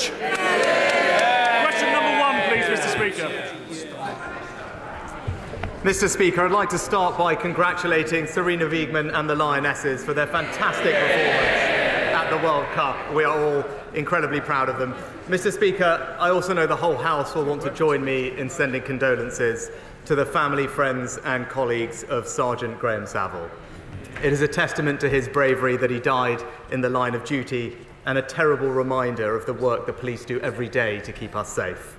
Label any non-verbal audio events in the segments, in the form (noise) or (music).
French. Question number one, please, Mr. Speaker. Mr. Speaker, I'd like to start by congratulating Sarina Wiegman and the Lionesses for their fantastic performance at the World Cup. We are all incredibly proud of them. Mr. Speaker, I also know the whole House will want to join me in sending condolences to the family, friends, and colleagues of Sergeant Graham Saville. It is a testament to his bravery that he died in the line of duty and a terrible reminder of the work the police do every day to keep us safe.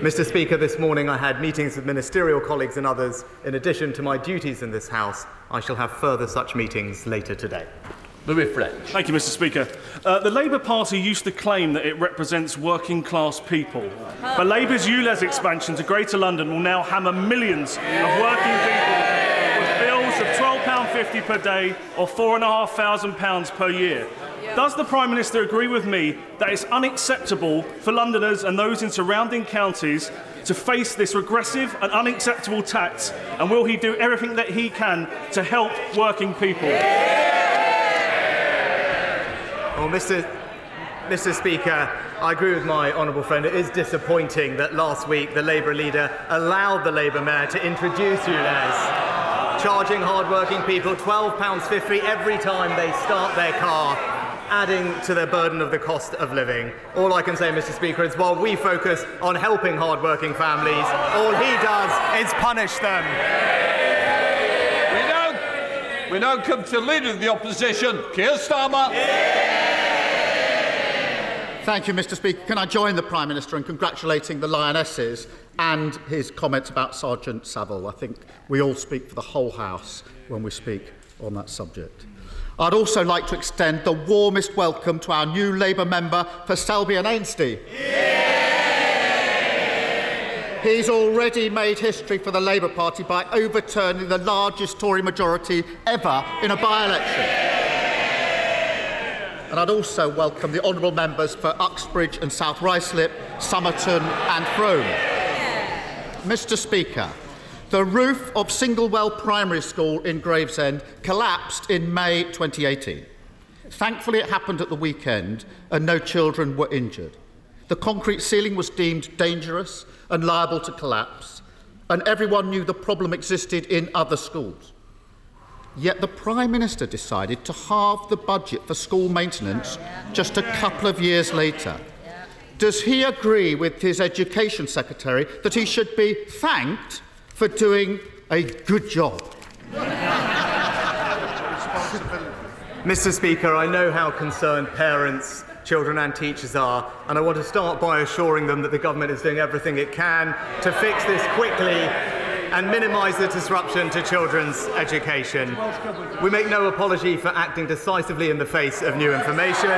Mr. Speaker, this morning I had meetings with ministerial colleagues and others. In addition to my duties in this House, I shall have further such meetings later today. Louie French. Thank you, Mr. Speaker. Uh, the Labour Party used to claim that it represents working class people. But Labour's ULEZ expansion to Greater London will now hammer millions of working people with bills of £12.50 per day or £4,500 per year. Does the Prime Minister agree with me that it's unacceptable for Londoners and those in surrounding counties to face this regressive and unacceptable tax? And will he do everything that he can to help working people? Well, Mr. Mr. Speaker, I agree with my honourable friend. It is disappointing that last week the Labour leader allowed the Labour mayor to introduce ULEZ, charging hard-working people £12.50 every time they start their car, adding to their burden of the cost of living. All I can say, Mr. Speaker, is while we focus on helping hard-working families, all he does is punish them. We now, we now come to the Leader of the Opposition, Keir Starmer. Thank you, Mr. Speaker. Can I join the Prime Minister in congratulating the Lionesses and his comments about Sergeant Saville? I think we all speak for the whole House when we speak on that subject. I'd also like to extend the warmest welcome to our new Labour member for Selby and Ainsty. He's already made history for the Labour Party by overturning the largest Tory majority ever in a by election. And I'd also welcome the honourable members for Uxbridge and South Ruislip, Somerton and Frome. Mr Speaker, the roof of Singlewell Primary School in Gravesend collapsed in May 2018. Thankfully, it happened at the weekend and no children were injured. The concrete ceiling was deemed dangerous and liable to collapse, and everyone knew the problem existed in other schools. Yet the Prime Minister decided to halve the budget for school maintenance just a couple of years later. Does he agree with his Education Secretary that he should be thanked for doing a good job? Mr. Speaker, I know how concerned parents, children, and teachers are, and I want to start by assuring them that the government is doing everything it can to fix this quickly and minimise the disruption to children's education. We make no apology for acting decisively in the face of new information.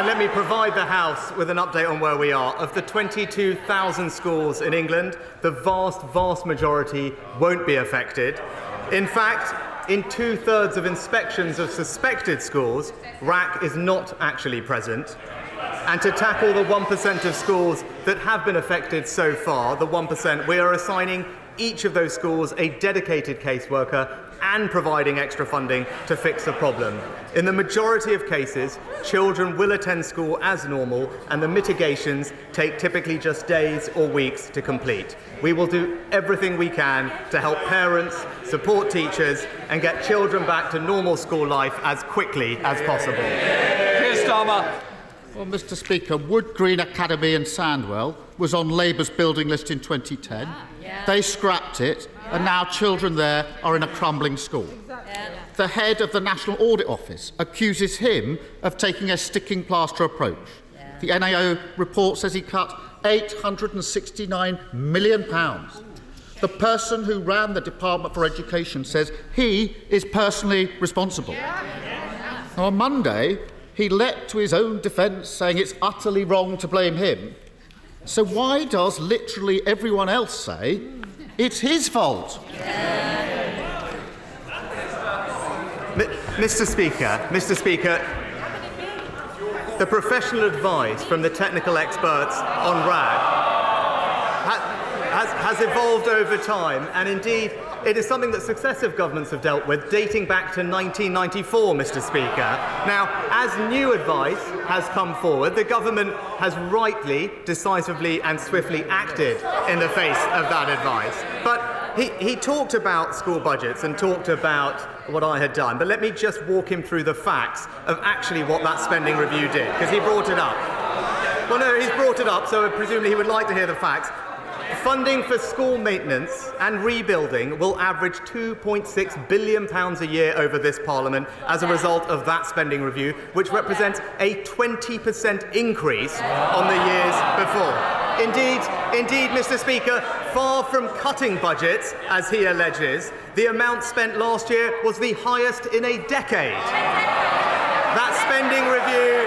And let me provide the House with an update on where we are. Of the 22,000 schools in England, the vast, vast majority won't be affected. In fact, in two thirds of inspections of suspected schools, RAAC is not actually present. And to tackle the 1% of schools that have been affected so far, the 1%, we are assigning each of those schools a dedicated caseworker and providing extra funding to fix the problem. In the majority of cases, children will attend school as normal, and the mitigations take typically just days or weeks to complete. We will do everything we can to help parents, support teachers, and get children back to normal school life as quickly as possible. Keir Starmer. Well, Mr. Speaker, Wood Green Academy in Sandwell was on Labour's building list in 2010. They scrapped it, and now children there are in a crumbling school. The head of the National Audit Office accuses him of taking a sticking plaster approach. The NAO report says he cut £869 million. The person who ran the Department for Education says he is personally responsible. On Monday, he leapt to his own defence, saying it's utterly wrong to blame him. So why does literally everyone else say it's his fault? M- Mr. Speaker, Mr. Speaker, the professional advice from the technical experts on RAAC ha- has, has evolved over time, and indeed, it is something that successive governments have dealt with dating back to 1994, Mr. Speaker. Now, as new advice has come forward, the government has rightly, decisively, and swiftly acted in the face of that advice. But he, he talked about school budgets and talked about what I had done, but let me just walk him through the facts of actually what that spending review did, because he brought it up. Well, no, he's brought it up, so presumably he would like to hear the facts. Funding for school maintenance and rebuilding will average £2.6 billion a year over this Parliament as a result of that spending review, which oh, represents a 20% increase on the years before. Indeed, indeed, Mr. Speaker, far from cutting budgets, as he alleges, the amount spent last year was the highest in a decade. That spending review,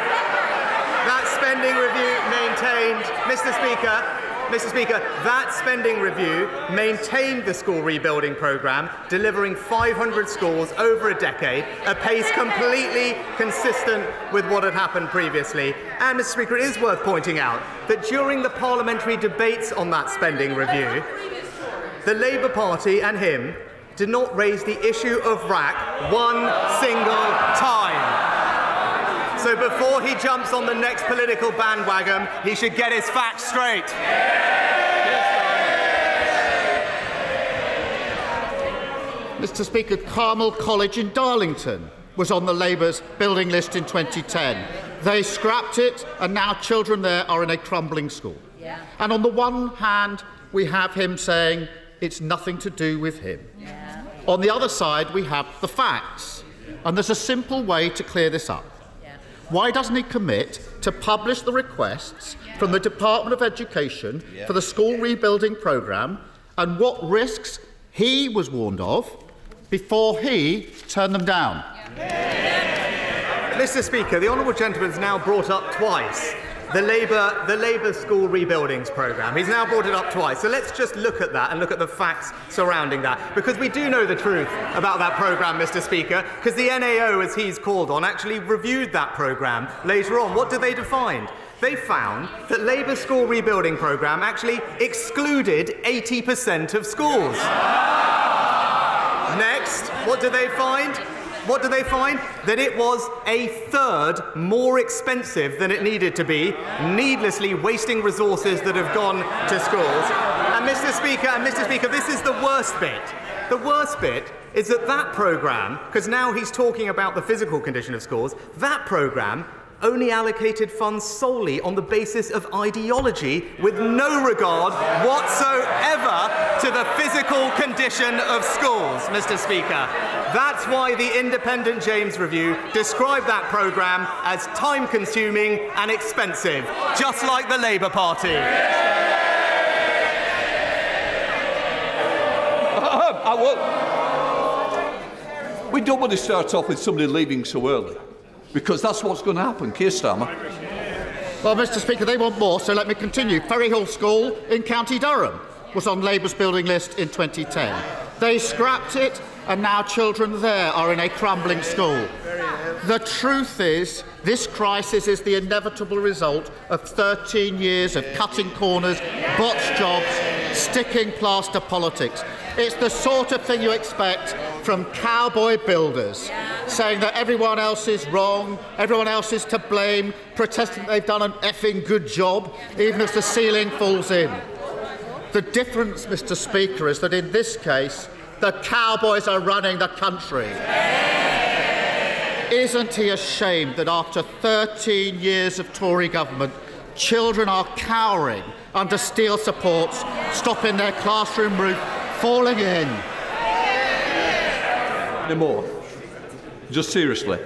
that spending review maintained, Mr. Speaker, Mr. Speaker, that spending review maintained the school rebuilding programme, delivering 500 schools over a decade, a pace completely consistent with what had happened previously. And, Mr. Speaker, it is worth pointing out that during the parliamentary debates on that spending review, the Labour Party and him did not raise the issue of RAAC one single time. So before he jumps on the next political bandwagon, he should get his facts straight. Mr. Speaker, Carmel College in Darlington was on the Labour's building list in 2010. They scrapped it, and now children there are in a crumbling school. Yeah. And on the one hand, we have him saying it's nothing to do with him. Yeah. On the other side, we have the facts. And there's a simple way to clear this up. Why doesn't he commit to publish the requests from the Department of Education for the school rebuilding programme and what risks he was warned of before he turned them down? Mr. Speaker, the Honourable Gentleman has now brought up twice the Labour, the Labour School Rebuildings Programme. He's now brought it up twice. So let's just look at that and look at the facts surrounding that. Because we do know the truth about that programme, Mr. Speaker, because the NAO, as he's called on, actually reviewed that programme later on. What did they define? They found that Labour School Rebuilding Programme actually excluded 80% of schools. Next, what did they find? What did they find? That it was a third more expensive than it needed to be, needlessly wasting resources that have gone to schools. And Mr. Speaker, and Mr. Speaker, this is the worst bit. The worst bit is that that programme, because now he's talking about the physical condition of schools, that programme only allocated funds solely on the basis of ideology with no regard whatsoever to the physical condition of schools, Mr. Speaker. That's why the Independent James Review described that programme as time consuming and expensive, just like the Labour Party. (laughs) Ah, I will. We don't want to start off with somebody leaving so early because that's what's going to happen. Keir Starmer. Well, Mr. Speaker, they want more, so let me continue. Ferryhill School in County Durham was on Labour's building list in 2010. They scrapped it, and now children there are in a crumbling school. The truth is, this crisis is the inevitable result of 13 years of cutting corners, botched jobs, sticking plaster politics. It's the sort of thing you expect from cowboy builders, saying that everyone else is wrong, everyone else is to blame, protesting they've done an effing good job, even if the ceiling falls in. The difference, Mr. Speaker, is that in this case, the cowboys are running the country. Isn't he ashamed that after 13 years of Tory government, children are cowering under steel supports, stopping their classroom roof falling in? No more. Just seriously,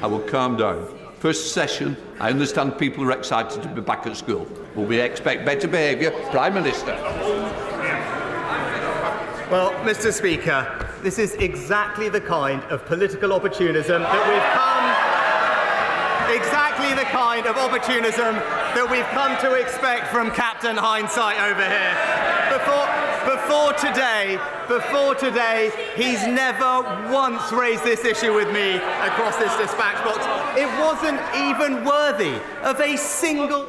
I will calm down. First session, I understand people are excited to be back at school, Will we expect better behaviour. Prime Minister. Well, Mr. Speaker, this is exactly the kind of political opportunism that we've come. Exactly the kind of opportunism that we've come to expect from Captain Hindsight over here. Before, before today, before today, he's never once raised this issue with me across this dispatch box. It wasn't even worthy of a single.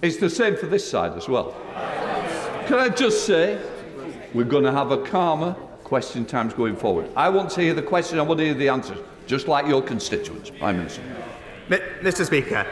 It's the same for this side as well. Can I just say, we're going to have a calmer, question times going forward. I want to hear the question, I want to hear the answers, just like your constituents, Prime Minister. Mr. Speaker,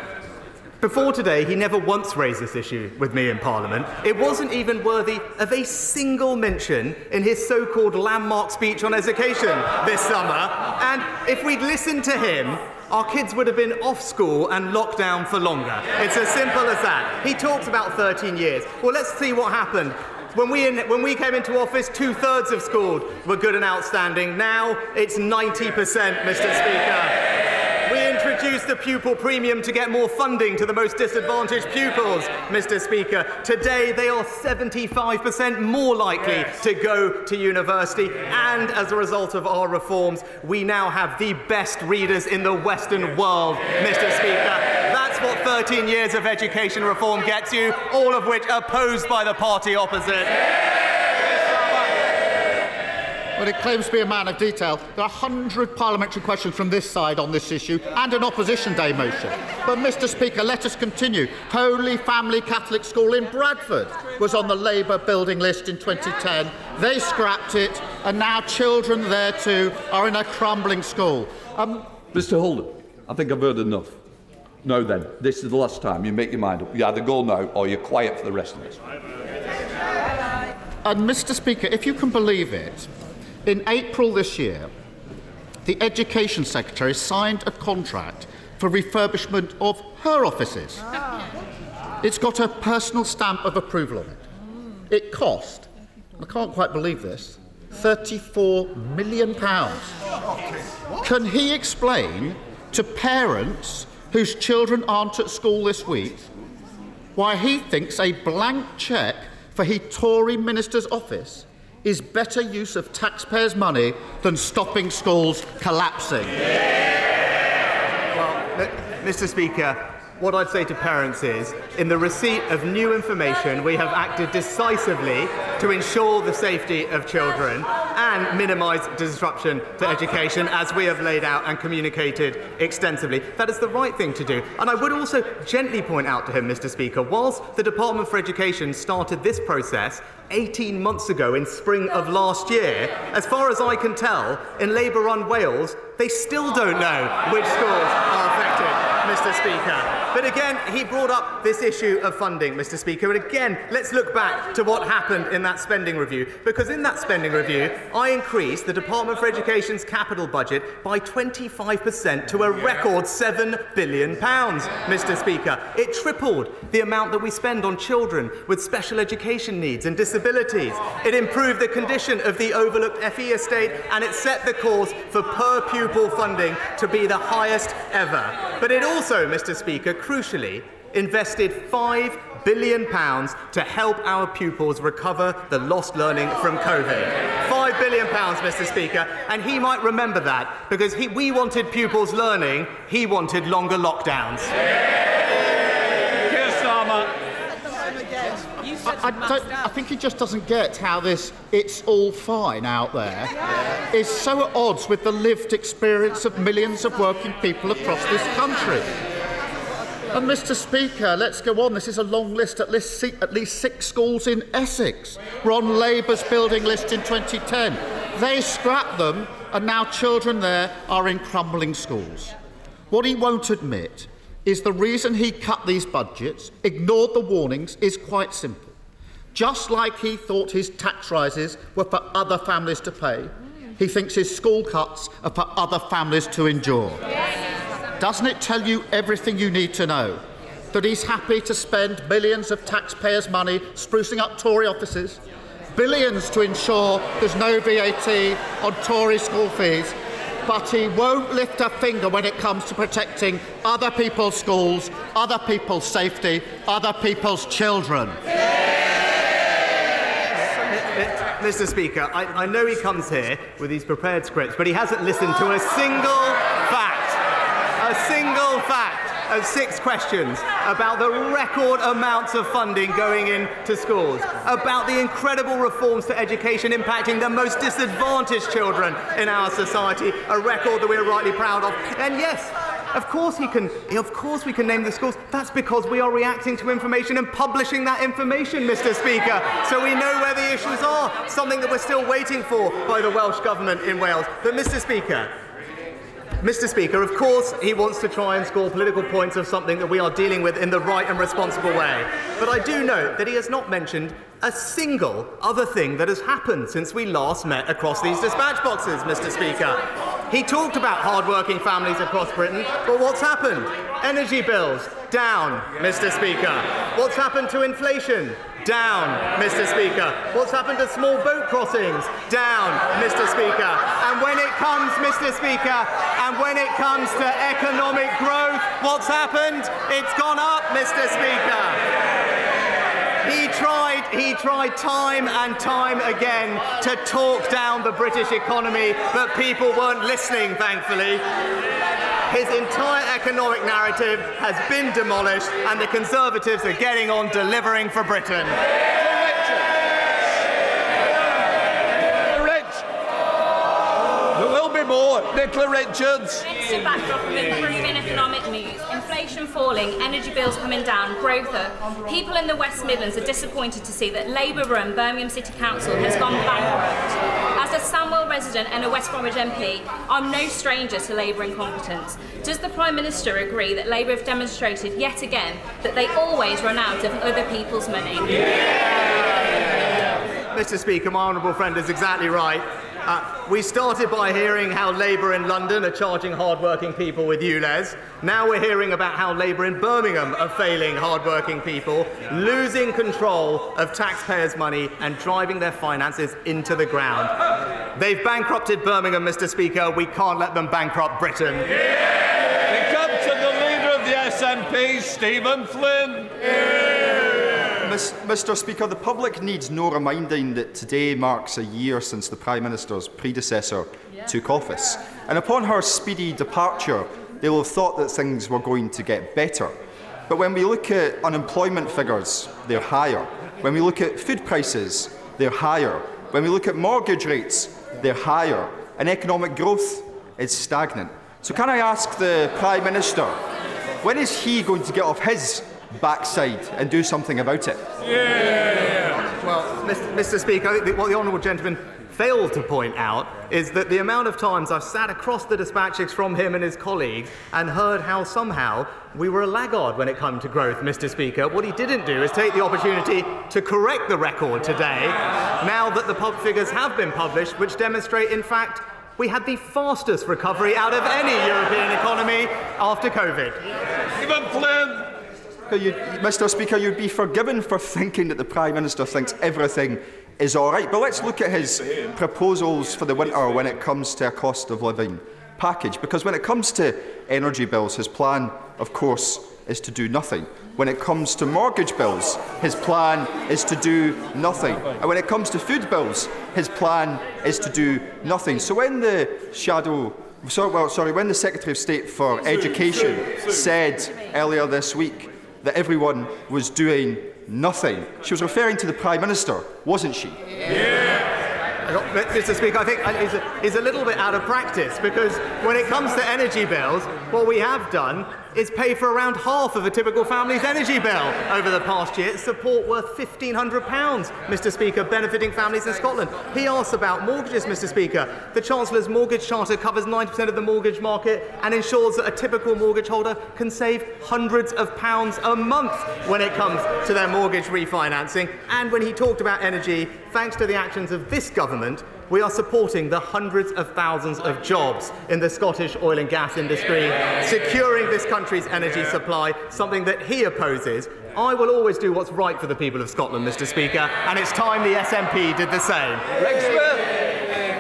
before today, he never once raised this issue with me in Parliament. It wasn't even worthy of a single mention in his so called landmark speech on education this summer. And if we'd listened to him, our kids would have been off school and locked down for longer. It's as simple as that. He talks about 13 years. Well, let's see what happened. When we, in, when we came into office, two thirds of schools were good and outstanding. Now it's 90%, Mr. Speaker. We introduced the pupil premium to get more funding to the most disadvantaged pupils, Mr. Speaker. Today, they are 75% more likely to go to university. And as a result of our reforms, we now have the best readers in the Western world, Mr. Speaker. That's what 13 years of education reform gets you, all of which opposed by the party opposite. But it claims to be a man of detail. There are 100 parliamentary questions from this side on this issue and an opposition day motion. But, Mr Speaker, let us continue. Holy Family Catholic School in Bradford was on the Labour building list in 2010. They scrapped it, and now children there too are in a crumbling school. Um, Mr Holden, I think I've heard enough. No, then, this is the last time you make your mind up. You either go now or you're quiet for the rest of us. And, Mr Speaker, if you can believe it, in April this year, the Education Secretary signed a contract for refurbishment of her offices. Ah. It's got a personal stamp of approval on it. It cost, I can't quite believe this, 34 million pounds. Can he explain to parents whose children aren't at school this week why he thinks a blank cheque for his Tory minister's office is better use of taxpayers' money than stopping schools collapsing. Well, Mr. Speaker, what I'd say to parents is, in the receipt of new information, we have acted decisively to ensure the safety of children and minimise disruption to education, as we have laid out and communicated extensively. That is the right thing to do. And I would also gently point out to him, Mr. Speaker, whilst the Department for Education started this process 18 months ago in spring of last year, as far as I can tell, in Labour run Wales, they still don't know which schools are affected. Mr. Speaker. But again, he brought up this issue of funding, Mr. Speaker. And again, let's look back to what happened in that spending review. Because in that spending review, I increased the Department for Education's capital budget by 25% to a record £7 billion, Mr. Speaker. It tripled the amount that we spend on children with special education needs and disabilities. It improved the condition of the overlooked FE estate and it set the course for per pupil funding to be the highest ever. But it also also, Mr. Speaker, crucially, invested £5 billion to help our pupils recover the lost learning from COVID. £5 billion, Mr. Speaker, and he might remember that because he, we wanted pupils learning, he wanted longer lockdowns. I, I, I, think he just doesn't get how this it's all fine out there is so at odds with the lived experience of millions of working people across this country. And Mr. Speaker, let's go on. This is a long list. At least, at least six schools in Essex were on Labour's building list in 2010. They scrapped them, and now children there are in crumbling schools. What he won't admit is the reason he cut these budgets, ignored the warnings, is quite simple. Just like he thought his tax rises were for other families to pay, he thinks his school cuts are for other families to endure. Doesn't it tell you everything you need to know? That he's happy to spend millions of taxpayers' money sprucing up Tory offices, billions to ensure there's no VAT on Tory school fees, but he won't lift a finger when it comes to protecting other people's schools, other people's safety, other people's children. Mr. Speaker, I, I know he comes here with these prepared scripts, but he hasn't listened to a single a single fact of six questions about the record amounts of funding going into schools, about the incredible reforms to education impacting the most disadvantaged children in our society, a record that we're rightly proud of. And yes, Of course he can. Of course we can name the schools. That's because we are reacting to information and publishing that information, Mr. Speaker, so we know where the issues are. Something that we're still waiting for by the Welsh government in Wales. But, Mr. Speaker, Mr. Speaker, of course, he wants to try and score political points of something that we are dealing with in the right and responsible way. But I do note that he has not mentioned a single other thing that has happened since we last met across these dispatch boxes, Mr. Speaker. He talked about hard-working families across Britain, but what's happened? Energy bills, down, Mr. Speaker. What's happened to inflation? Down, Mr. Speaker. What's happened to small boat crossings? Down, Mr. Speaker. And when it comes, Mr. Speaker, and when it comes to economic growth, what's happened? It's gone up, Mr. Speaker. He tried, he tried time and time again to talk down the British economy, but people weren't listening, thankfully. His entire economic narrative has been demolished, and the Conservatives are getting on delivering for Britain. There will be more. Nicola Richards. Against a backdrop of improving economic news, inflation falling, energy bills coming down, growth up, people in the West Midlands are disappointed to see that Labour-run Birmingham City Council has gone bankrupt. As a Sandwell resident and a West Bromwich MP, I'm no stranger to Labour incompetence. Does the Prime Minister agree that Labour have demonstrated yet again that they always run out of other people's money? Mr. Speaker, my honourable friend is exactly right. Uh, we started by hearing how Labour in London are charging hard-working people with ULEZ. Now we're hearing about how Labour in Birmingham are failing hard-working people, losing control of taxpayers' money and driving their finances into the ground. They've bankrupted Birmingham, Mr. Speaker. We can't let them bankrupt Britain. We come to the leader of the SNP, Stephen Flynn. Mis- Mr. Speaker, the public needs no reminding that today marks a year since the Prime Minister's predecessor took office. And upon her speedy departure, they will have thought that things were going to get better. But when we look at unemployment figures, they're higher. When we look at food prices, they're higher. When we look at mortgage rates, they're higher. And economic growth is stagnant. So, can I ask the Prime Minister, when is he going to get off his backside and do something about it? Yeah. Well, Mr. Mr. Speaker, I think that what the honourable gentleman failed to point out is that the amount of times I've sat across the dispatches from him and his colleagues and heard how somehow we were a laggard when it came to growth, Mr. Speaker. What he didn't do is take the opportunity to correct the record today, now that the pub figures have been published, which demonstrate, in fact, we had the fastest recovery out of any European economy after COVID. Stephen Flynn. You, Mr. Speaker, you'd be forgiven for thinking that the Prime Minister thinks everything is all right. But let's look at his proposals for the winter when it comes to a cost of living package. Because when it comes to energy bills, his plan, of course, is to do nothing. When it comes to mortgage bills, his plan is to do nothing. And when it comes to food bills, his plan is to do nothing. So when the shadow Sorry, well, sorry, when the Secretary of State for Education said earlier this week that everyone was doing nothing, she was referring to the Prime Minister, wasn't she? Mr. Speaker, I think uh, is a, is a little bit out of practice because when it comes to energy bills, what we have done is pay for around half of a typical family's energy bill over the past year. Support worth £1,500, Mr. Speaker, benefiting families in Scotland. He asks about mortgages, Mr. Speaker. The Chancellor's Mortgage Charter covers 90% of the mortgage market and ensures that a typical mortgage holder can save hundreds of pounds a month when it comes to their mortgage refinancing. And when he talked about energy, thanks to the actions of this government, we are supporting the hundreds of thousands of jobs in the Scottish oil and gas industry, securing this country's energy supply, something that he opposes. I will always do what's right for the people of Scotland, Mr. Speaker, and it's time the SNP did the same.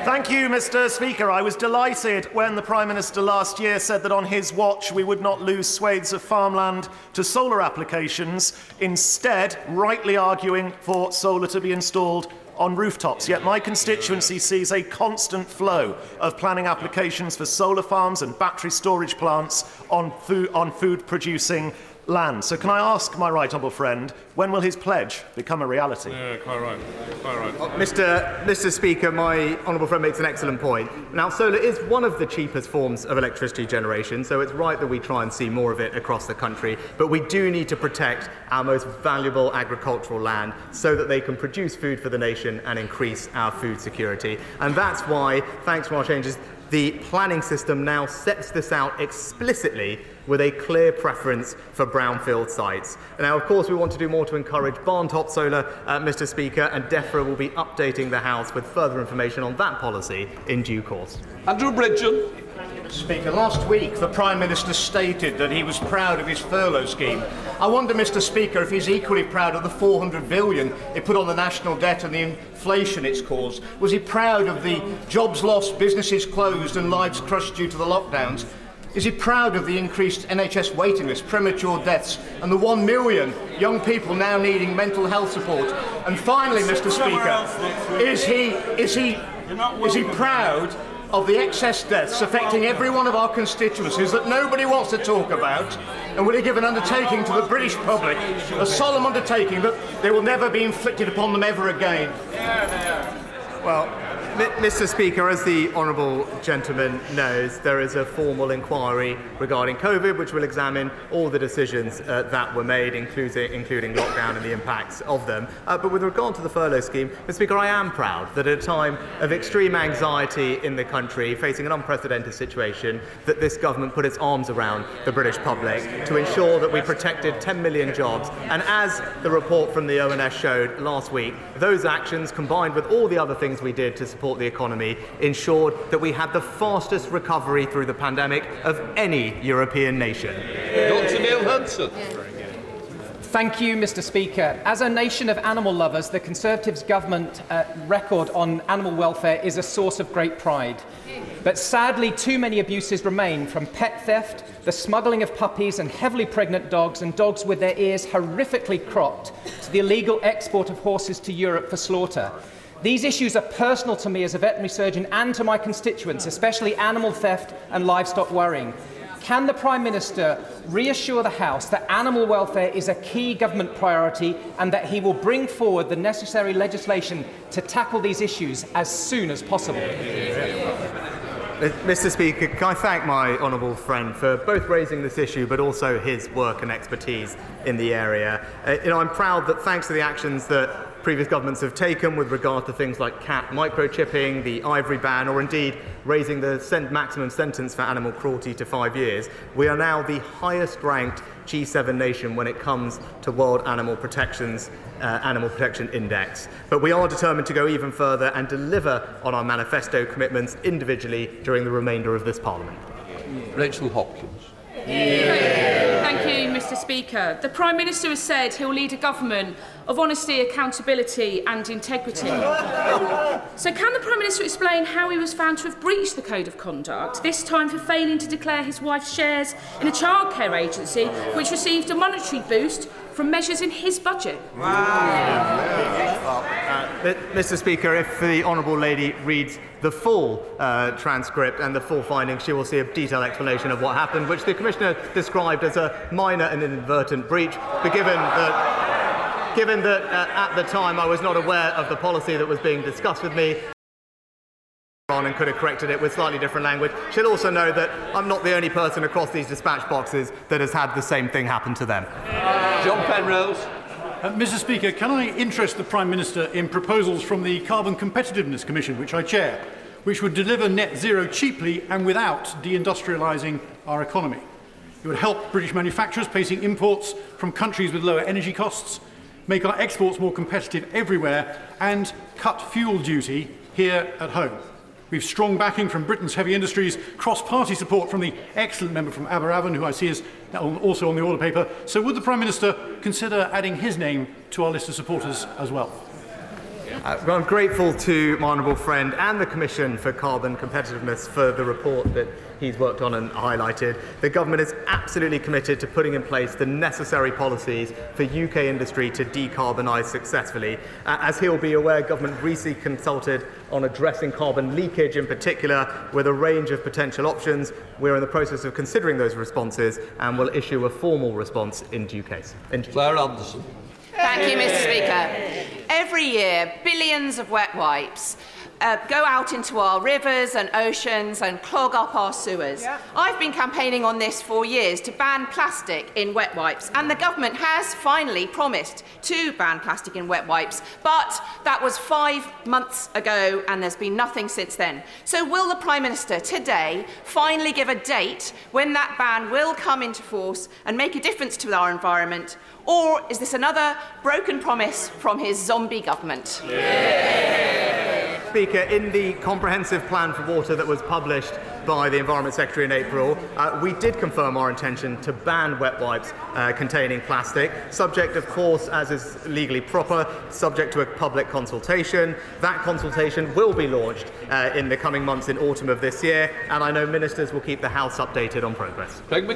Thank you, Mr. Speaker. I was delighted when the Prime Minister last year said that on his watch we would not lose swathes of farmland to solar applications, instead, rightly arguing for solar to be installed on rooftops. Yet my constituency sees a constant flow of planning applications for solar farms and battery storage plants on food, on food producing land. So, can I ask my right honourable friend, when will his pledge become a reality? Yeah, quite right. Quite right. Oh, Mr. Mr. Speaker, my honourable friend makes an excellent point. Now, solar is one of the cheapest forms of electricity generation, so it's right that we try and see more of it across the country. But we do need to protect our most valuable agricultural land so that they can produce food for the nation and increase our food security. And that's why, thanks to our changes, the planning system now sets this out explicitly with a clear preference for brownfield sites. Now, of course, we want to do more to encourage barn-top solar, uh, Mr. Speaker, and DEFRA will be updating the House with further information on that policy in due course. Andrew Bridgen. Speaker, last week the Prime Minister stated that he was proud of his furlough scheme. I wonder, Mr. Speaker, if he's equally proud of the 400 billion it put on the national debt and the inflation it's caused. Was he proud of the jobs lost, businesses closed, and lives crushed due to the lockdowns? Is he proud of the increased NHS waiting list, premature deaths, and the one million young people now needing mental health support? And finally, Mr. Speaker, is he is he is he proud of the excess deaths affecting every one of our constituencies that nobody wants to talk about? And will he give an undertaking to the British public, a solemn undertaking that they will never be inflicted upon them ever again? Well, Mr. Speaker, as the honourable gentleman knows, there is a formal inquiry regarding COVID which will examine all the decisions uh, that were made, including, including lockdown and the impacts of them. Uh, but with regard to the furlough scheme, Mr. Speaker, I am proud that at a time of extreme anxiety in the country, facing an unprecedented situation, that this government put its arms around the British public to ensure that we protected 10 million jobs. And as the report from the ONS showed last week, those actions, combined with all the other things we did to support the economy, ensured that we had the fastest recovery through the pandemic of any European nation. Dr. Neil Hudson. Thank you, Mr. Speaker. As a nation of animal lovers, the Conservatives' government uh, record on animal welfare is a source of great pride. But sadly, too many abuses remain from pet theft, the smuggling of puppies and heavily pregnant dogs, and dogs with their ears horrifically cropped, to the illegal export of horses to Europe for slaughter. These issues are personal to me as a veterinary surgeon and to my constituents, especially animal theft and livestock worrying. Can the Prime Minister reassure the House that animal welfare is a key government priority and that he will bring forward the necessary legislation to tackle these issues as soon as possible? Mr. Speaker, can I thank my honourable friend for both raising this issue but also his work and expertise in the area. Uh, you know, I'm proud that thanks to the actions that previous governments have taken with regard to things like cat microchipping, the ivory ban, or indeed raising the maximum sentence for animal cruelty to five years, we are now the highest ranked G7 nation when it comes to World Animal Protection's uh, Animal Protection Index. But we are determined to go even further and deliver on our manifesto commitments individually during the remainder of this Parliament. Rachel Hopkins. Thank you, Mr Speaker. The Prime Minister has said he will lead a government of honesty, accountability and integrity. So can the Prime Minister explain how he was found to have breached the Code of Conduct, this time for failing to declare his wife's shares in a childcare agency which received a monetary boost from measures in his budget? Well, uh, Mr Speaker, if the Honourable Lady reads the full uh, transcript and the full findings, she will see a detailed explanation of what happened, which the Commissioner described as a minor and inadvertent breach, but given that, given that uh, at the time I was not aware of the policy that was being discussed with me, on and could have corrected it with slightly different language. She'll also know that I'm not the only person across these dispatch boxes that has had the same thing happen to them. John Penrose. Uh, Mr. Speaker, can I interest the Prime Minister in proposals from the Carbon Competitiveness Commission, which I chair, which would deliver net zero cheaply and without deindustrialising our economy? It would help British manufacturers placing imports from countries with lower energy costs, make our exports more competitive everywhere, and cut fuel duty here at home. We've strong backing from Britain's heavy industries, cross-party support from the excellent member from Aberavon, who I see is also on the order paper. So would the Prime Minister consider adding his name to our list of supporters as well? Uh, well, I'm grateful to my honourable friend and the Commission for Carbon Competitiveness for the report that he's worked on and highlighted. The government is absolutely committed to putting in place the necessary policies for UK industry to decarbonise successfully. Uh, as he'll be aware, government recently consulted on addressing carbon leakage in particular with a range of potential options. We're in the process of considering those responses and will issue a formal response in due case. In due Fleur Anderson. Thank you, Mr. Speaker. Every year, billions of wet wipes uh, go out into our rivers and oceans and clog up our sewers. Yeah. I've been campaigning on this for years to ban plastic in wet wipes, and the government has finally promised to ban plastic in wet wipes, but that was five months ago, and there's been nothing since then. So, will the Prime Minister today finally give a date when that ban will come into force and make a difference to our environment? Or is this another broken promise from his zombie government? Yeah. Speaker, in the comprehensive plan for water that was published by the Environment Secretary in April, uh, we did confirm our intention to ban wet wipes uh, containing plastic, subject, of course, as is legally proper, subject to a public consultation. That consultation will be launched uh, in the coming months in autumn of this year, and I know ministers will keep the House updated on progress. Craig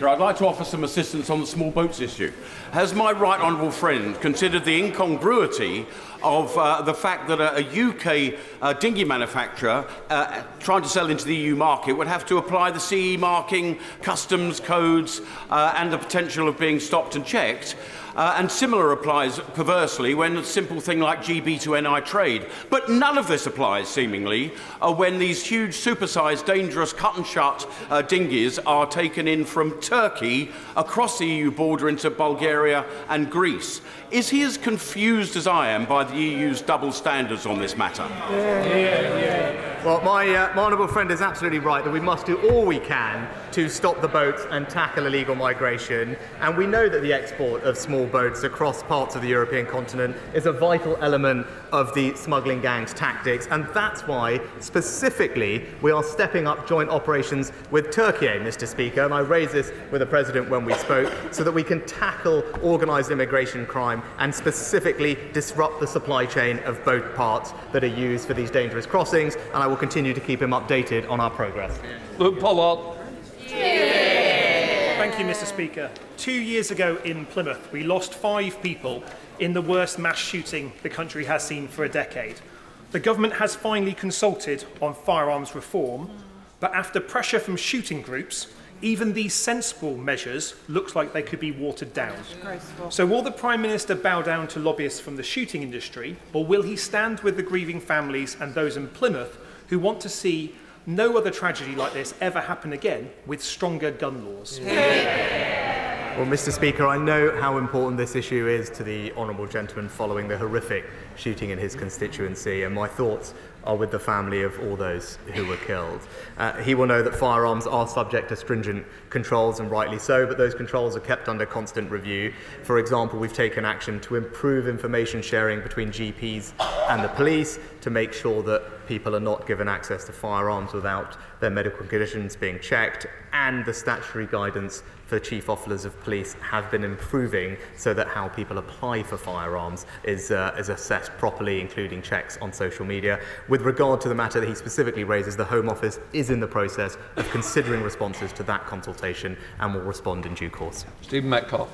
Mackinlay. I'd like to offer some assistance on the small boats issue. Has my right honourable friend considered the incongruity of uh, the fact that a, a UK uh, dinghy manufacturer uh, trying to sell into the EU market would have to apply the CE marking, customs codes, uh, and the potential of being stopped and checked? Uh, and similar applies perversely when a simple thing like GB to NI trade. But none of this applies, seemingly, uh, when these huge, supersized, dangerous, cut and shut uh, dinghies are taken in from Turkey across the EU border into Bulgaria and Greece. Is he as confused as I am by the EU's double standards on this matter? Yeah, yeah. Well, my, uh, my honourable friend is absolutely right that we must do all we can to stop the boats and tackle illegal migration. And we know that the export of small boats across parts of the European continent is a vital element of the smuggling gang's tactics. And that's why, specifically, we are stepping up joint operations with Turkey, eh, Mr. Speaker. And I raised this with the President when we spoke, so that we can tackle organised immigration crime and specifically disrupt the supply chain of boat parts that are used for these dangerous crossings. And I will continue to keep him updated on our progress. Luke Pollard. Thank you, Mr. Speaker. Two years ago in Plymouth, we lost five people in the worst mass shooting the country has seen for a decade. The government has finally consulted on firearms reform, but after pressure from shooting groups, even these sensible measures looks like they could be watered down. So will the Prime Minister bow down to lobbyists from the shooting industry, or will he stand with the grieving families and those in Plymouth who want to see no other tragedy like this ever happen again with stronger gun laws? (laughs) Well, Mr. Speaker, I know how important this issue is to the honourable gentleman following the horrific shooting in his constituency, and my thoughts are with the family of all those who were killed. Uh, he will know that firearms are subject to stringent controls, and rightly so, but those controls are kept under constant review. For example, we've taken action to improve information sharing between GPs and the police to make sure that people are not given access to firearms without their medical conditions being checked, and the statutory guidance for chief officers of police have been improving so that how people apply for firearms is, uh, is assessed properly, including checks on social media. With regard to the matter that he specifically raises, the Home Office is in the process of considering responses to that consultation and will respond in due course. Stephen Metcalfe.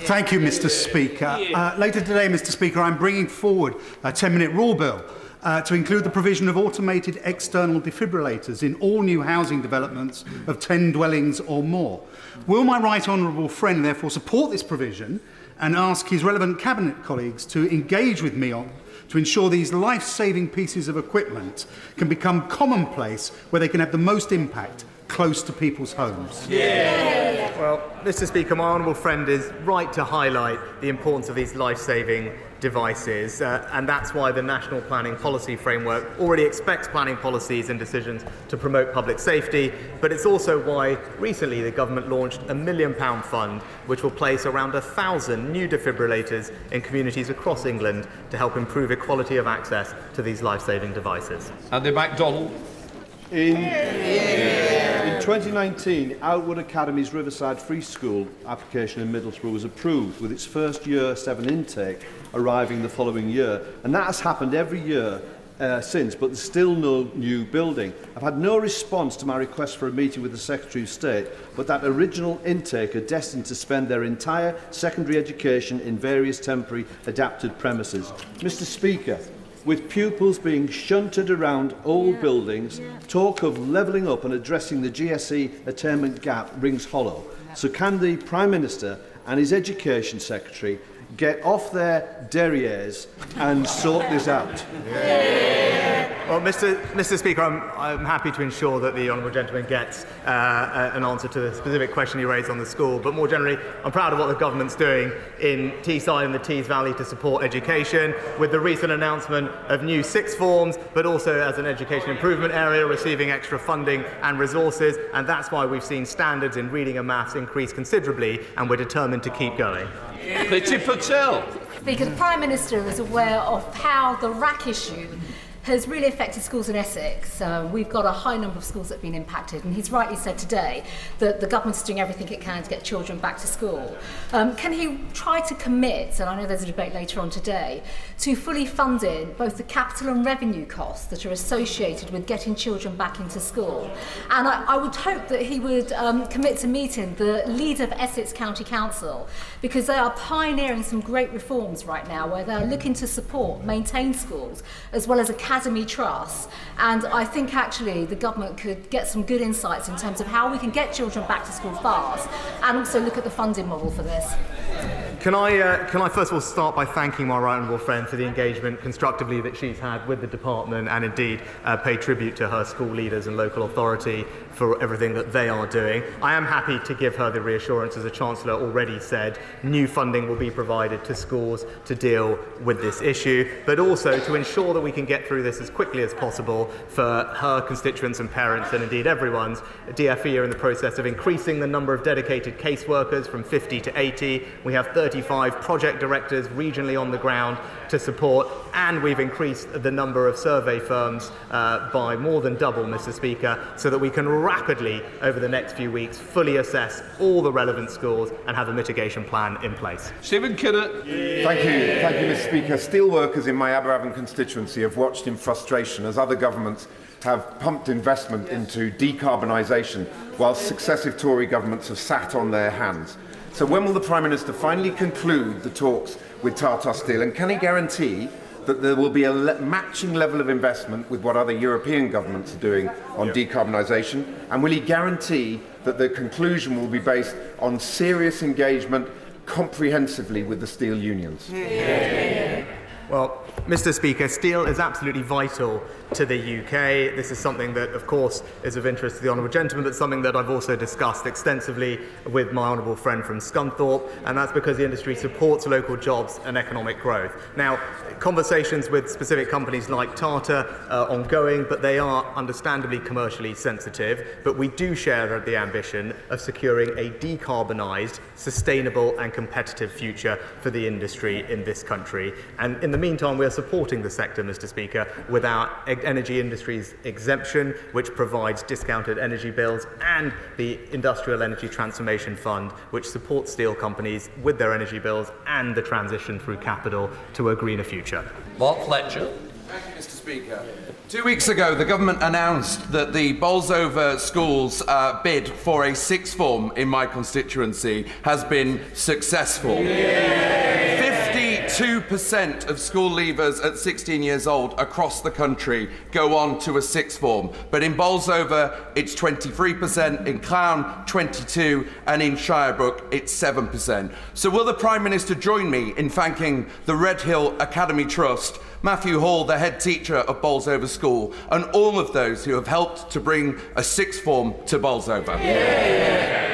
Thank you, Mr. Speaker. Uh, later today, Mr. Speaker, I'm bringing forward a 10 minute rule bill uh, to include the provision of automated external defibrillators in all new housing developments of 10 dwellings or more. Will my right honourable friend therefore support this provision and ask his relevant cabinet colleagues to engage with me on to ensure these life-saving pieces of equipment can become commonplace where they can have the most impact close to people's homes. Yeah. Well, Mr. Speaker, my honourable friend is right to highlight the importance of these life-saving devices, uh, and that's why the National Planning Policy Framework already expects planning policies and decisions to promote public safety, but it's also why recently the government launched a million pound fund which will place around a thousand new defibrillators in communities across England to help improve equality of access to these life-saving devices. Andy McDonald. In, in 2019, Outwood Academy's Riverside Free School application in Middlesbrough was approved with its first year 7 intake arriving the following year. And that has happened every year uh, since, but there's still no new building. I've had no response to my request for a meeting with the Secretary of State, but that original intake are destined to spend their entire secondary education in various temporary adapted premises. Mr Speaker, with pupils being shunted around old yeah, buildings, yeah. talk of levelling up and addressing the GSE attainment gap rings hollow. So can the Prime Minister and his Education Secretary get off their derrieres and sort this out. Yeah. Well, Mr. Mr. Speaker, I'm, I'm happy to ensure that the honourable gentleman gets uh, an answer to the specific question he raised on the school. But more generally, I'm proud of what the government's doing in Teesside and the Tees Valley to support education, with the recent announcement of new sixth forms, but also as an education improvement area, receiving extra funding and resources. And that's why we've seen standards in reading and maths increase considerably, and we're determined to keep going. Priti Patel. Because the Prime Minister is aware of how the RAAC issue has really affected schools in Essex. Uh, we've got a high number of schools that have been impacted, and he's rightly said today that the government's doing everything it can to get children back to school. Um, can he try to commit, and I know there's a debate later on today, to fully funding both the capital and revenue costs that are associated with getting children back into school? And I, I would hope that he would um, commit to meeting the leader of Essex County Council because they are pioneering some great reforms right now where they're looking to support, maintain schools, as well as academy Academy Trust. And I think actually the government could get some good insights in terms of how we can get children back to school fast and also look at the funding model for this. Can I, uh, can I first of all start by thanking my right honourable friend for the engagement constructively that she's had with the department and indeed uh, pay tribute to her school leaders and local authority for everything that they are doing. I am happy to give her the reassurance, as the Chancellor already said, new funding will be provided to schools to deal with this issue, but also to ensure that we can get through this as quickly as possible for her constituents and parents and indeed everyone's. DFE are in the process of increasing the number of dedicated caseworkers from 50 to 80. We have 35 project directors regionally on the ground to support, and we've increased the number of survey firms uh, by more than double, Mr. Speaker, so that we can rapidly, over the next few weeks, fully assess all the relevant schools and have a mitigation plan in place. Stephen Kinnock. Thank you, thank you, Mr. Speaker. Steelworkers in my Aberavon constituency have watched in frustration as other governments have pumped investment into decarbonisation while successive Tory governments have sat on their hands. So when will the Prime Minister finally conclude the talks with Tata Steel and can he guarantee that there will be a le- matching level of investment with what other European governments are doing on decarbonisation? And will he guarantee that the conclusion will be based on serious engagement comprehensively with the steel unions? Yeah. Well, Mr. Speaker, steel is absolutely vital to the UK. This is something that, of course, is of interest to the Honourable Gentleman, but something that I've also discussed extensively with my Honourable friend from Scunthorpe, and that's because the industry supports local jobs and economic growth. Now, conversations with specific companies like Tata are ongoing, but they are understandably commercially sensitive. But we do share the ambition of securing a decarbonised, sustainable, and competitive future for the industry in this country. And in the meantime, we are supporting the sector, Mr. Speaker, with our energy industries exemption, which provides discounted energy bills, and the Industrial Energy Transformation Fund, which supports steel companies with their energy bills and the transition through capital to a greener future. Mark Fletcher. Thank you, Mr. Speaker. Two weeks ago, the government announced that the Bolsover Schools uh, bid for a sixth form in my constituency has been successful. Yay! 2% of school leavers at 16 years old across the country go on to a sixth form. But in Bolsover, it's 23%, in Clowne, 22 and in Shirebrook, it's 7%. So will the Prime Minister join me in thanking the Redhill Academy Trust Matthew Hall, the head teacher of Bolsover School, and all of those who have helped to bring a sixth form to Bolsover. Yeah.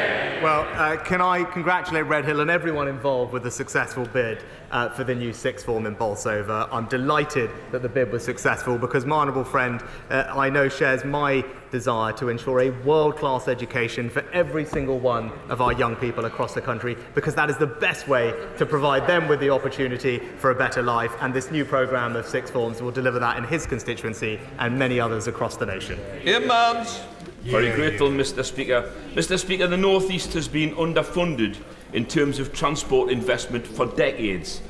Well, uh, can I congratulate Redhill and everyone involved with the successful bid uh, for the new sixth form in Bolsover? I'm delighted that the bid was successful because my honourable friend, uh, I know, shares my desire to ensure a world class education for every single one of our young people across the country because that is the best way to provide them with the opportunity for a better life. And this new programme of sixth forms will deliver that in his constituency and many others across the nation. Ian Mearns. Very Yeah, grateful, Mr Speaker. Mr Speaker, the North East has been underfunded in terms of transport investment for decades.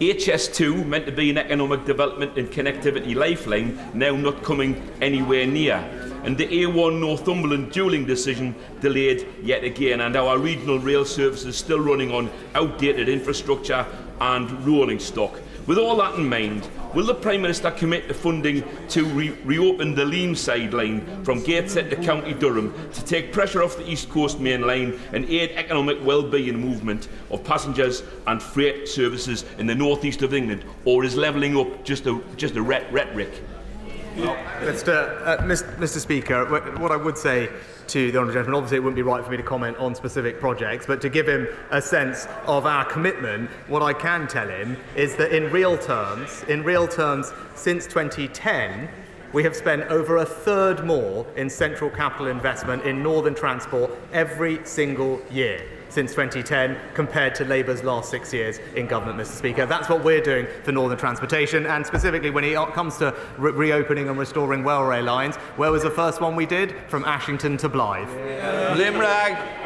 HS2, meant to be an economic development and connectivity lifeline, now not coming anywhere near. And the A1 Northumberland dualling decision delayed yet again, and our regional rail services still running on outdated infrastructure and rolling stock. With all that in mind, will the Prime Minister commit to funding to re reopen the Leamside line from Gateshead to County Durham to take pressure off the East Coast Main Line and aid economic well-being movement of passengers and freight services in the northeast of England, or is levelling up just a just a rhetoric? Mr. Uh, Mr. Speaker, what I would say to the Honourable Gentleman, obviously it wouldn't be right for me to comment on specific projects, but to give him a sense of our commitment, what I can tell him is that in real terms, in real terms, since 2010, we have spent over a third more in central capital investment in northern transport every single year since 2010 compared to Labour's last six years in government, Mr. Speaker. That's what we're doing for northern transportation, and specifically when it comes to re- reopening and restoring railway lines, where was the first one we did? From Ashington to Blyth. Limrag.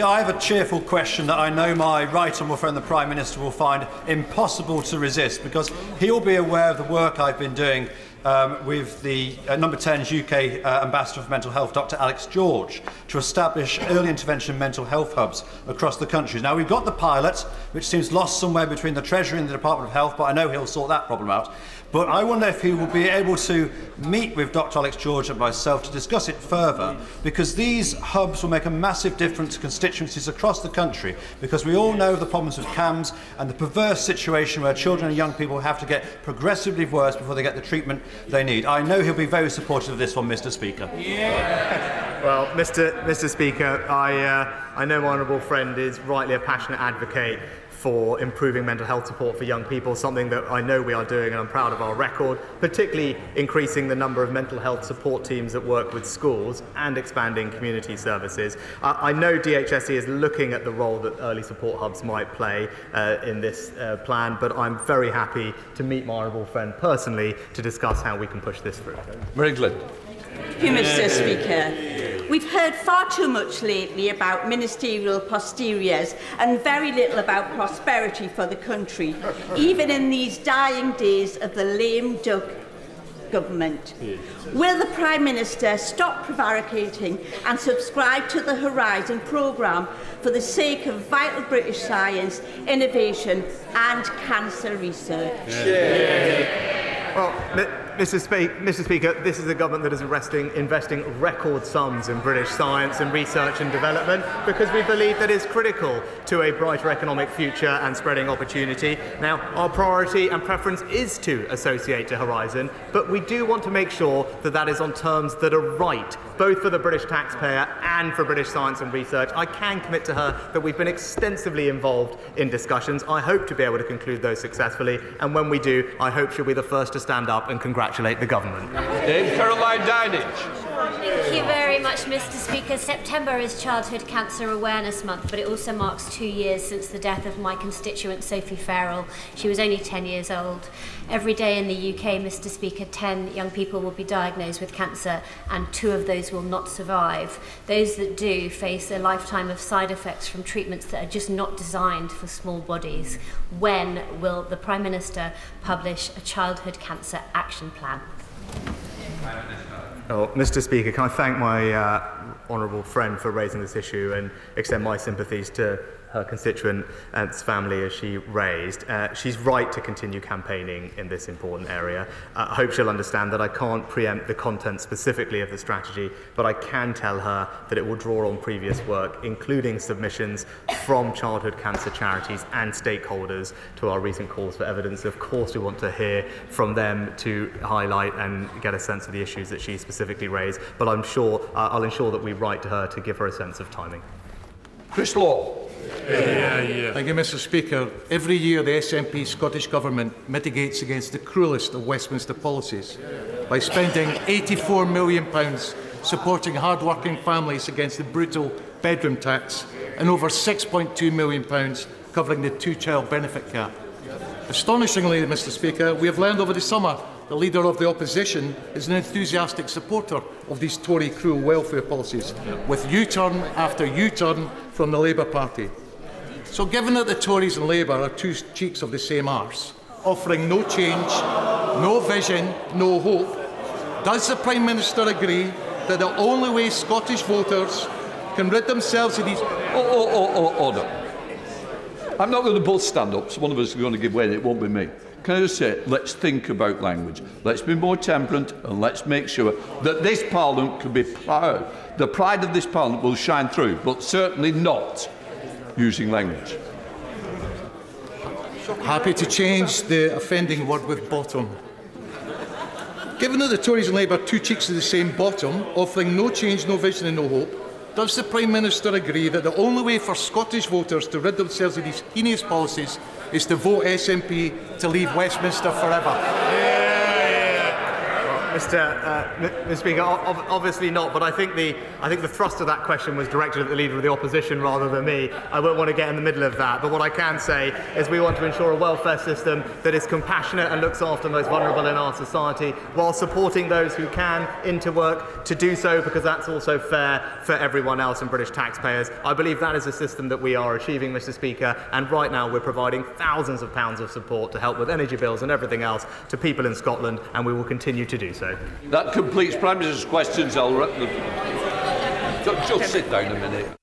I have a cheerful question that I know my right honourable friend the Prime Minister will find impossible to resist because he'll be aware of the work I've been doing um, with the uh, number 10's UK uh, Ambassador for Mental Health, Dr. Alex George, to establish early intervention mental health hubs across the country. Now, we've got the pilot, which seems lost somewhere between the Treasury and the Department of Health, but I know he'll sort that problem out. But I wonder if he will be able to meet with Dr. Alex George and myself to discuss it further, because these hubs will make a massive difference to constituencies across the country, because we all know the problems with CAMHS and the perverse situation where children and young people have to get progressively worse before they get the treatment they need. I know he'll be very supportive of this one, Mr. Speaker. Yeah. (laughs) Well, Mr. Mr. Speaker, I, uh, I know my honourable friend is rightly a passionate advocate for improving mental health support for young people, something that I know we are doing and I'm proud of our record, particularly increasing the number of mental health support teams that work with schools and expanding community services. I know DHSC is looking at the role that early support hubs might play uh, in this uh, plan, but I'm very happy to meet my honourable friend personally to discuss how we can push this through. Thank Mr. Speaker. We've heard far too much lately about ministerial posteriors and very little about prosperity for the country, even in these dying days of the lame duck government. Will the Prime Minister stop prevaricating and subscribe to the Horizon programme for the sake of vital British science, innovation and cancer research? Well, Mi- Mr. Mr. Speaker, this is a government that is investing, investing record sums in British science and research and development because we believe that is critical to a brighter economic future and spreading opportunity. Now, our priority and preference is to associate to Horizon, but we do want to make sure that that is on terms that are right, both for the British taxpayer and for British science and research. I can commit to her that we've been extensively involved in discussions. I hope to be able to conclude those successfully, and when we do, I hope she'll be the first to stand up and congratulate the government. Dame Caroline Dinenage. Thank you very much, Mr. Speaker. September is Childhood Cancer Awareness Month, but it also marks two years since the death of my constituent Sophie Farrell. She was only 10 years old. Every day in the UK, Mr. Speaker, 10 young people will be diagnosed with cancer, and two of those will not survive. Those that do face a lifetime of side effects from treatments that are just not designed for small bodies. When will the Prime Minister publish a childhood cancer action plan? Oh, Mr. Speaker, can I thank my uh, honourable friend for raising this issue and extend my sympathies to her constituent and its family as she raised. Uh, she's right to continue campaigning in this important area. Uh, I hope she'll understand that I can't preempt the content specifically of the strategy, but I can tell her that it will draw on previous work, including submissions from childhood cancer charities and stakeholders to our recent calls for evidence. Of course, we want to hear from them to highlight and get a sense of the issues that she specifically raised, but I'm sure uh, I'll ensure that we write to her to give her a sense of timing. Chris Law. Yeah, yeah. Thank you, Mr. Speaker. Every year, the SNP Scottish Government mitigates against the cruelest of Westminster policies by spending £84 million supporting hard-working families against the brutal bedroom tax and over £6.2 million covering the two-child benefit cap. Astonishingly, Mr Speaker, we have learned over the summer the Leader of the Opposition is an enthusiastic supporter of these Tory cruel welfare policies, with U-turn after U-turn from the Labour Party. So given that the Tories and Labour are two cheeks of the same arse, offering no change, no vision, no hope, does the Prime Minister agree that the only way Scottish voters can rid themselves of these... Oh, oh, oh, oh, order. I'm not going to both stand up, one of us is going to give way and it won't be me. Can I just say, let's think about language. Let's be more temperate and let's make sure that this Parliament can be proud. The pride of this Parliament will shine through, but certainly not using language. Happy to change the offending word with bottom. Given that the Tories and Labour are two cheeks of the same bottom, offering no change, no vision and no hope, does the Prime Minister agree that the only way for Scottish voters to rid themselves of these heinous policies is to vote SNP to leave Westminster forever? Mr. Uh, Mr. Speaker, obviously not, but I think, the, I think the thrust of that question was directed at the Leader of the Opposition rather than me. I won't want to get in the middle of that, but what I can say is we want to ensure a welfare system that is compassionate and looks after the most vulnerable in our society while supporting those who can into work to do so because that's also fair for everyone else and British taxpayers. I believe that is a system that we are achieving, Mr. Speaker, and right now we're providing thousands of pounds of support to help with energy bills and everything else to people in Scotland, and we will continue to do so so. That completes Prime Minister's questions. I'll just, just sit down a minute.